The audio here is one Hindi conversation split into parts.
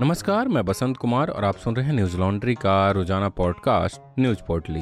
नमस्कार, मैं बसंत कुमार और आप सुन रहे हैं न्यूज़ लॉन्ड्री का रोज़ाना पॉडकास्ट, न्यूज़ पोर्टली।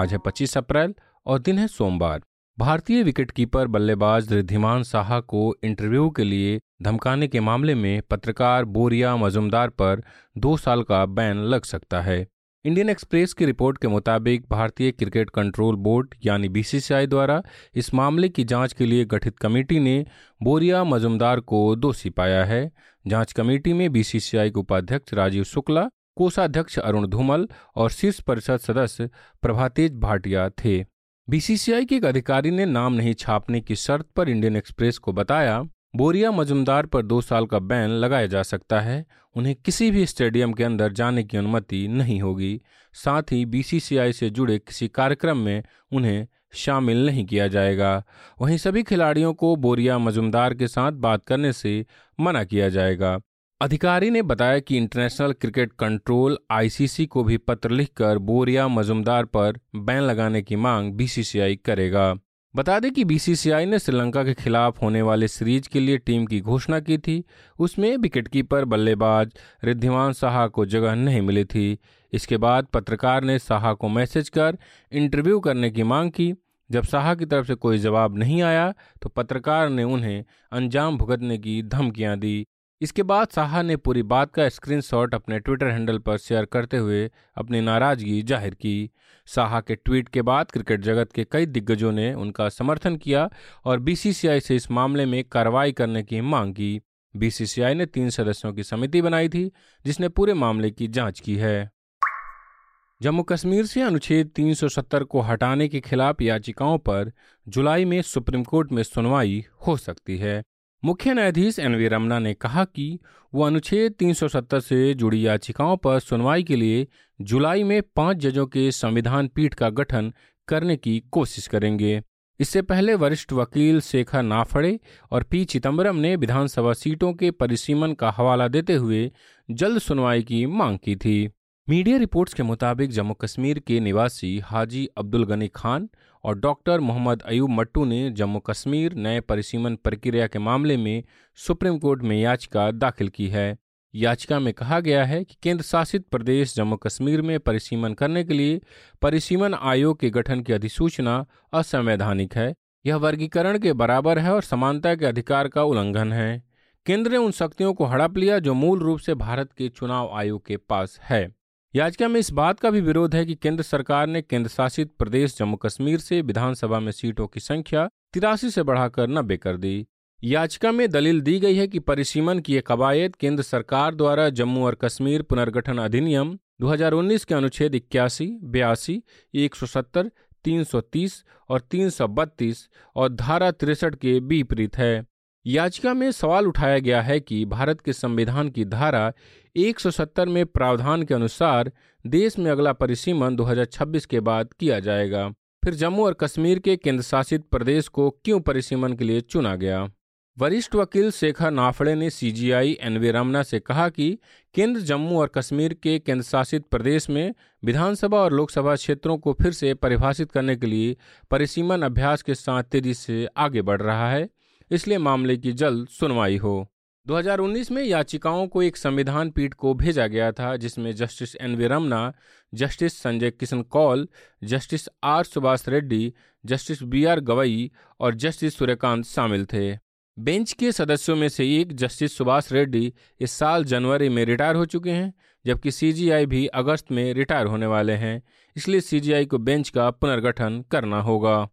आज है 25 अप्रैल और दिन है सोमवार। भारतीय विकेटकीपर बल्लेबाज रिद्धिमान साहा को इंटरव्यू के लिए धमकाने के मामले में पत्रकार बोरिया मजुमदार पर दो साल का बैन लग सकता है। इंडियन एक्सप्रेस की रिपोर्ट के मुताबिक भारतीय क्रिकेट कंट्रोल बोर्ड, यानी बीसीसीआई द्वारा इस मामले की जाँच के लिए गठित कमेटी ने बोरिया मजुमदार को दोषी पाया है। जाँच कमेटी में बीसीसीआई के उपाध्यक्ष राजीव शुक्ला, कोषाध्यक्ष अरुण धूमल और शीर्ष परिषद सदस्य प्रभातेज भाटिया थे। बीसीसीआई के एक अधिकारी ने नाम नहीं छापने की शर्त पर इंडियन एक्सप्रेस को बताया बोरिया मजुमदार पर दो साल का बैन लगाया जा सकता है। उन्हें किसी भी स्टेडियम के अंदर जाने की अनुमति नहीं होगी। साथ ही बीसीसीआई से जुड़े किसी कार्यक्रम में उन्हें शामिल नहीं किया जाएगा। वहीं सभी खिलाड़ियों को बोरिया मजुमदार के साथ बात करने से मना किया जाएगा। अधिकारी ने बताया कि इंटरनेशनल क्रिकेट कंट्रोल आईसीसी को भी पत्र लिखकर बोरिया मजुमदार पर बैन लगाने की मांग बीसीसीआई करेगा। बता दें कि बीसीसीआई ने श्रीलंका के खिलाफ होने वाले सीरीज़ के लिए टीम की घोषणा की थी। उसमें विकेटकीपर, बल्लेबाज रिद्धिमान साहा को जगह नहीं मिली थी। इसके बाद पत्रकार ने साहा को मैसेज कर इंटरव्यू करने की मांग की। जब साहा की तरफ़ से कोई जवाब नहीं आया तो पत्रकार ने उन्हें अंजाम भुगतने की धमकियाँ दी। इसके बाद साहा ने पूरी बात का स्क्रीनशॉट अपने ट्विटर हैंडल पर शेयर करते हुए अपनी नाराज़गी ज़ाहिर की। साहा के ट्वीट के बाद क्रिकेट जगत के कई दिग्गजों ने उनका समर्थन किया और बीसीसीआई से इस मामले में कार्रवाई करने की मांग की। बीसीसीआई ने तीन सदस्यों की समिति बनाई थी, जिसने पूरे मामले की जाँच की है। जम्मू कश्मीर से अनुच्छेद 370 को हटाने के खिलाफ याचिकाओं पर जुलाई में सुप्रीम कोर्ट में सुनवाई हो सकती है। मुख्य न्यायाधीश एन वी रमना ने कहा कि वो अनुच्छेद 370 से जुड़ी याचिकाओं पर सुनवाई के लिए जुलाई में पाँच जजों के संविधान पीठ का गठन करने की कोशिश करेंगे। इससे पहले वरिष्ठ वकील शेखर नाफड़े और पी चिदम्बरम ने विधानसभा सीटों के परिसीमन का हवाला देते हुए जल्द सुनवाई की मांग की थी। मीडिया रिपोर्ट्स के मुताबिक जम्मू कश्मीर के निवासी हाजी अब्दुल गनी खान और डॉक्टर मोहम्मद अयूब मट्टू ने जम्मू कश्मीर नए परिसीमन प्रक्रिया के मामले में सुप्रीम कोर्ट में याचिका दाखिल की है। याचिका में कहा गया है कि केंद्र शासित प्रदेश जम्मू कश्मीर में परिसीमन करने के लिए परिसीमन आयोग के गठन की अधिसूचना असंवैधानिक है। यह वर्गीकरण के बराबर है और समानता के अधिकार का उल्लंघन है। केंद्र ने उन शक्तियों को हड़प लिया जो मूल रूप से भारत के चुनाव आयोग के पास है। याचिका में इस बात का भी विरोध है कि केंद्र सरकार ने केंद्र शासित प्रदेश जम्मू कश्मीर से विधानसभा में सीटों की संख्या तिरासी से बढ़ाकर नब्बे कर दी। याचिका में दलील दी गई है कि परिसीमन की यह कवायद केंद्र सरकार द्वारा जम्मू और कश्मीर पुनर्गठन अधिनियम 2019 के अनुच्छेद इक्यासी, बयासी, एक सौ सत्तर, तीन सौ तीस और तीन सौ बत्तीस और धारा तिरसठ के विपरीत है। याचिका में सवाल उठाया गया है कि भारत के संविधान की धारा 170 में प्रावधान के अनुसार देश में अगला परिसीमन 2026 के बाद किया जाएगा। फिर जम्मू और कश्मीर के केंद्र शासित प्रदेश को क्यों परिसीमन के लिए चुना गया? वरिष्ठ वकील शेखर नाफड़े ने सीजीआई एनवी रमना से कहा कि केंद्र जम्मू और कश्मीर के केंद्र शासित प्रदेश में विधानसभा और लोकसभा क्षेत्रों को फिर से परिभाषित करने के लिए परिसीमन अभ्यास के साथ तेज़ी से आगे बढ़ रहा है। इसलिए मामले की जल्द सुनवाई हो। 2019 में याचिकाओं को एक संविधान पीठ को भेजा गया था, जिसमें justice N V Ramana, justice Sanjay Kishan Kaul, justice R Subhash Reddy, justice B R Gavai और जस्टिस सूर्यकांत शामिल थे। बेंच के सदस्यों में से एक जस्टिस सुभाष रेड्डी इस साल जनवरी में रिटायर हो चुके हैं, जबकि सीजीआई भी अगस्त में रिटायर होने वाले हैं, इसलिए सीजीआई को बेंच का पुनर्गठन करना होगा।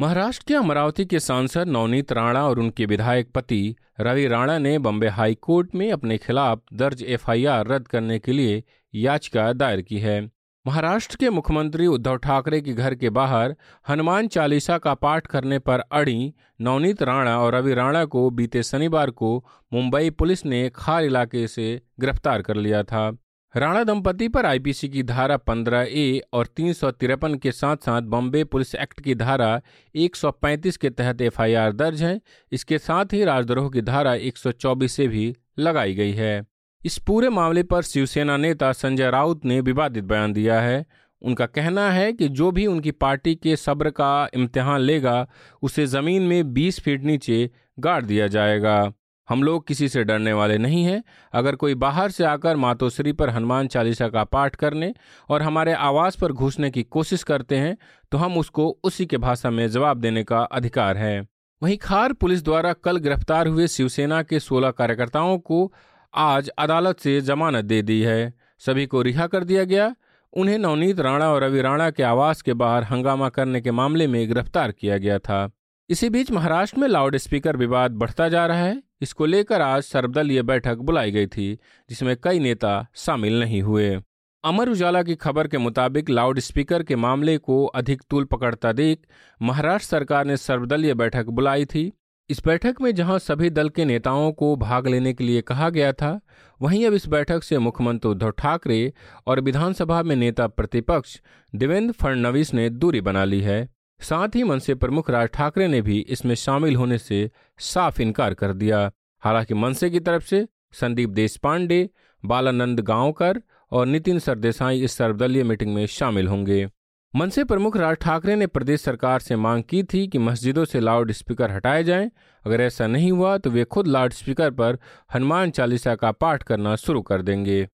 महाराष्ट्र के अमरावती के सांसद नवनीत राणा और उनके विधायक पति रवि राणा ने बम्बे हाई कोर्ट में अपने खिलाफ दर्ज एफआईआर रद्द करने के लिए याचिका दायर की है। महाराष्ट्र के मुख्यमंत्री उद्धव ठाकरे के घर के बाहर हनुमान चालीसा का पाठ करने पर अड़ी नवनीत राणा और रवि राणा को बीते शनिवार को मुंबई पुलिस ने खार इलाके से गिरफ़्तार कर लिया था। राणा दंपति पर आईपीसी की धारा 15 ए और तीन सौ तिरपन के साथ साथ बॉम्बे पुलिस एक्ट की धारा 135 के तहत एफआईआर दर्ज है। इसके साथ ही राजद्रोह की धारा 124 से भी लगाई गई है। इस पूरे मामले पर शिवसेना नेता संजय राउत ने विवादित बयान दिया है। उनका कहना है कि जो भी उनकी पार्टी के सब्र का इम्तिहान लेगा, उसे ज़मीन में 20 फीट नीचे गाड़ दिया जाएगा। हम लोग किसी से डरने वाले नहीं हैं। अगर कोई बाहर से आकर मातोश्री पर हनुमान चालीसा का पाठ करने और हमारे आवास पर घुसने की कोशिश करते हैं तो हम उसको उसी के भाषा में जवाब देने का अधिकार है। वहीं खार पुलिस द्वारा कल गिरफ़्तार हुए शिवसेना के 16 कार्यकर्ताओं को आज अदालत से जमानत दे दी है। सभी को रिहा कर दिया गया। उन्हें नवनीत राणा और रवि राणा के आवास के बाहर हंगामा करने के मामले में गिरफ़्तार किया गया था। इसी बीच महाराष्ट्र में लाउड स्पीकर विवाद बढ़ता जा रहा है। इसको लेकर आज सर्वदलीय बैठक बुलाई गई थी, जिसमें कई नेता शामिल नहीं हुए। अमर उजाला की खबर के मुताबिक लाउड स्पीकर के मामले को अधिक तूल पकड़ता देख महाराष्ट्र सरकार ने सर्वदलीय बैठक बुलाई थी। इस बैठक में जहाँ सभी दल के नेताओं को भाग लेने के लिए कहा गया था, वहीं अब इस बैठक से मुख्यमंत्री उद्धव ठाकरे और विधानसभा में नेता प्रतिपक्ष देवेंद्र फडणवीस ने दूरी बना ली है। साथ ही मनसे प्रमुख राज ठाकरे ने भी इसमें शामिल होने से साफ़ इनकार कर दिया। हालाँकि मनसे की तरफ़ से संदीप देशपांडे, बालानंद गांवकर और नितिन सरदेसाई इस सर्वदलीय मीटिंग में शामिल होंगे। मनसे प्रमुख राज ठाकरे ने प्रदेश सरकार से मांग की थी कि मस्जिदों से लाउड स्पीकर हटाए जाएँ। अगर ऐसा नहीं हुआ तो वे खुद लाउड स्पीकर पर हनुमान चालीसा का पाठ करना शुरू कर देंगे।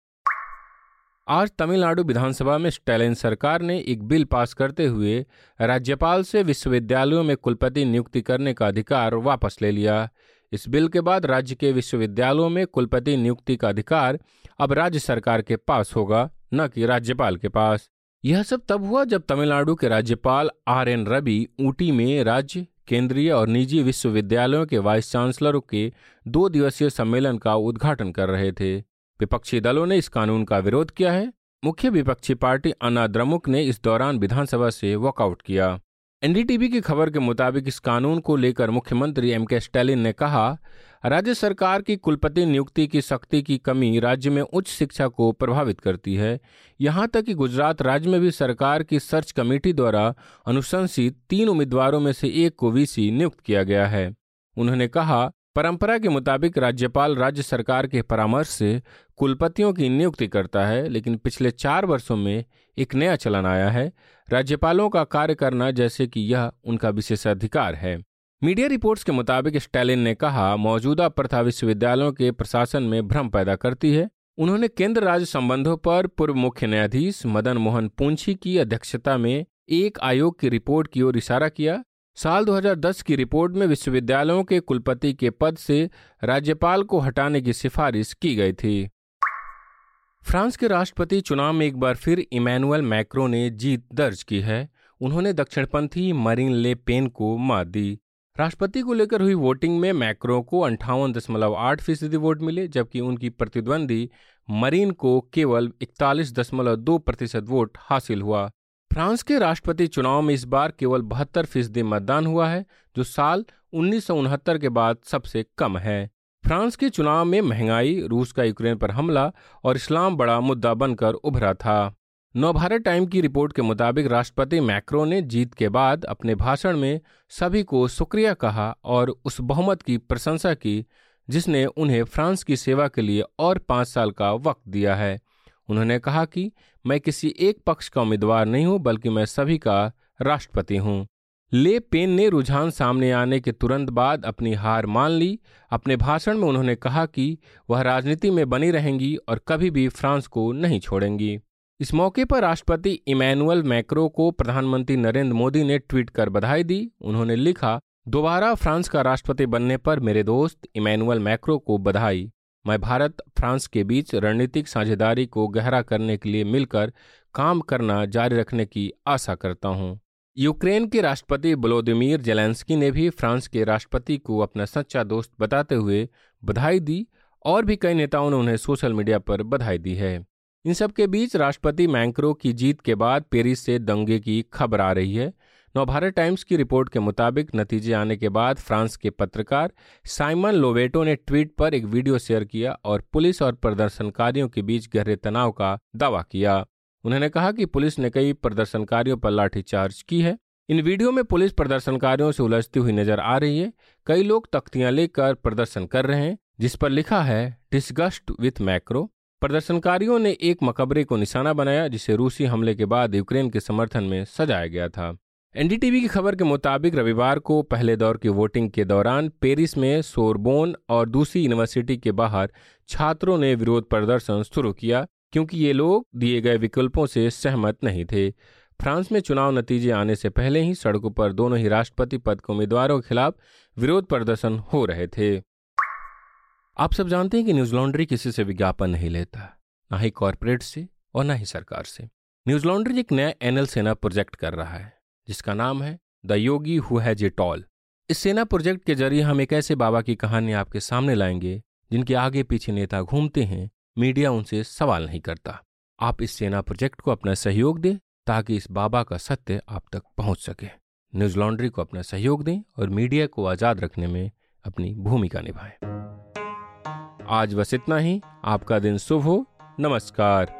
आज तमिलनाडु विधानसभा में स्टैलिन सरकार ने एक बिल पास करते हुए राज्यपाल से विश्वविद्यालयों में कुलपति नियुक्ति करने का अधिकार वापस ले लिया। इस बिल के बाद राज्य के विश्वविद्यालयों में कुलपति नियुक्ति का अधिकार अब राज्य सरकार के पास होगा, न कि राज्यपाल के पास। यह सब तब हुआ जब तमिलनाडु के राज्यपाल आर एन रवि ऊटी में राज्य, केंद्रीय और निजी विश्वविद्यालयों के वाइस चांसलरों के दो दिवसीय सम्मेलन का उद्घाटन कर रहे थे। विपक्षी दलों ने इस कानून का विरोध किया है। मुख्य विपक्षी पार्टी अन्ना द्रमुक ने इस दौरान विधानसभा से वॉकआउट किया। एनडीटीवी की खबर के मुताबिक इस कानून को लेकर मुख्यमंत्री एम के स्टैलिन ने कहा, राज्य सरकार की कुलपति नियुक्ति की शक्ति की कमी राज्य में उच्च शिक्षा को प्रभावित करती है। यहाँ तक कि गुजरात राज्य में भी सरकार की सर्च कमेटी द्वारा अनुशंसित तीन उम्मीदवारों में से एक को वीसी नियुक्त किया गया है। उन्होंने कहा परंपरा के मुताबिक राज्यपाल राज्य सरकार के परामर्श से कुलपतियों की नियुक्ति करता है, लेकिन पिछले चार वर्षों में एक नया चलन आया है। राज्यपालों का कार्य करना जैसे कि यह उनका विशेषाधिकार है। मीडिया रिपोर्ट्स के मुताबिक स्टैलिन ने कहा, मौजूदा प्रथा विश्वविद्यालयों के प्रशासन में भ्रम पैदा करती है। उन्होंने केंद्र राज्य संबंधों पर पूर्व मुख्य न्यायाधीश मदन मोहन पूंछी की अध्यक्षता में एक आयोग की रिपोर्ट की ओर इशारा किया। साल 2010 की रिपोर्ट में विश्वविद्यालयों के कुलपति के पद से राज्यपाल को हटाने की सिफारिश की गई थी। फ्रांस के राष्ट्रपति चुनाव में एक बार फिर इमैनुअल मैक्रो ने जीत दर्ज की है। उन्होंने दक्षिणपंथी मरीन ले पेन को मात दी। राष्ट्रपति को लेकर हुई वोटिंग में मैक्रो को अंठावन दशमलव आठ फ़ीसदी वोट मिले, जबकि उनकी प्रतिद्वंदी मरीन को केवल इकतालीस दशमलव दो प्रतिशत वोट हासिल हुआ। फ्रांस के राष्ट्रपति चुनाव में इस बार केवल बहत्तर फ़ीसदी मतदान हुआ है, जो साल उन्नीस सौ उनहत्तर के बाद सबसे कम है। फ्रांस के चुनाव में महँगाई, रूस का यूक्रेन पर हमला और इस्लाम बड़ा मुद्दा बनकर उभरा था। नवभारत टाइम की रिपोर्ट के मुताबिक राष्ट्रपति मैक्रो ने जीत के बाद अपने भाषण में सभी को शुक्रिया कहा और उस बहुमत की प्रशंसा की, जिसने उन्हें फ्रांस की सेवा के लिए और पाँच साल का वक्त दिया है। उन्होंने कहा कि मैं किसी एक पक्ष का उम्मीदवार नहीं हूँ, बल्कि मैं सभी का राष्ट्रपति हूँ। ले पेन ने रुझान सामने आने के तुरंत बाद अपनी हार मान ली। अपने भाषण में उन्होंने कहा कि वह राजनीति में बनी रहेंगी और कभी भी फ्रांस को नहीं छोड़ेंगी। इस मौके पर राष्ट्रपति इमैनुअल मैक्रो को प्रधानमंत्री नरेंद्र मोदी ने ट्वीट कर बधाई दी। उन्होंने लिखा, दोबारा फ्रांस का राष्ट्रपति बनने पर मेरे दोस्त इमैनुअल मैक्रो को बधाई। मैं भारत, फ्रांस के बीच रणनीतिक साझेदारी को गहरा करने के लिए मिलकर काम करना जारी रखने की आशा करता हूँ। यूक्रेन के राष्ट्रपति ब्लोदिमीर जेलेंस्की ने भी फ्रांस के राष्ट्रपति को अपना सच्चा दोस्त बताते हुए बधाई दी और भी कई नेताओं ने उन्हें सोशल मीडिया पर बधाई दी है। इन सब के बीच राष्ट्रपति मैंक्रो की जीत के बाद पेरिस से दंगे की खबर आ रही है। नवभारत टाइम्स की रिपोर्ट के मुताबिक नतीजे आने के बाद फ्रांस के पत्रकार साइमन लोवेटो ने ट्वीट पर एक वीडियो शेयर किया और पुलिस और प्रदर्शनकारियों के बीच गहरे तनाव का दावा किया। उन्होंने कहा कि पुलिस ने कई प्रदर्शनकारियों पर लाठीचार्ज की है। इन वीडियो में पुलिस प्रदर्शनकारियों से उलझती हुई नज़र आ रही है। कई लोग तख्तियाँ लेकर प्रदर्शन कर रहे हैं, जिस पर लिखा है, डिस्गस्ट विथ मैक्रो। प्रदर्शनकारियों ने एक मकबरे को निशाना बनाया, जिसे रूसी हमले के बाद यूक्रेन के समर्थन में सजाया गया था। एनडीटीवी की खबर के मुताबिक रविवार को पहले दौर की वोटिंग के दौरान पेरिस में सोरबोन और दूसरी यूनिवर्सिटी के बाहर छात्रों ने विरोध प्रदर्शन शुरू किया, क्योंकि ये लोग दिए गए विकल्पों से सहमत नहीं थे। फ्रांस में चुनाव नतीजे आने से पहले ही सड़कों पर दोनों ही राष्ट्रपति पद के उम्मीदवारों के खिलाफ विरोध प्रदर्शन हो रहे थे। आप सब जानते हैं कि न्यूज़ लॉन्ड्री किसी से विज्ञापन नहीं लेता, ना ही कॉरपोरेट से और ना ही सरकार से। न्यूज़ लॉन्ड्री एक नया एनएल सेना प्रोजेक्ट कर रहा है। जिसका नाम है the yogi who has a tall. इस सेना प्रोजेक्ट के ज़रिए हम एक ऐसे बाबा की कहानी आपके सामने लाएँगे, जिनके आगे पीछे नेता घूमते हैं, मीडिया उनसे सवाल नहीं करता। आप इस सेना प्रोजेक्ट को अपना सहयोग दें, ताकि इस बाबा का सत्य आप तक पहुँच सके। न्यूज़ लॉन्ड्री को अपना सहयोग दें और मीडिया को आज़ाद रखने में अपनी भूमिका निभाएँ। आज बस इतना ही। आपका दिन शुभ हो। नमस्कार।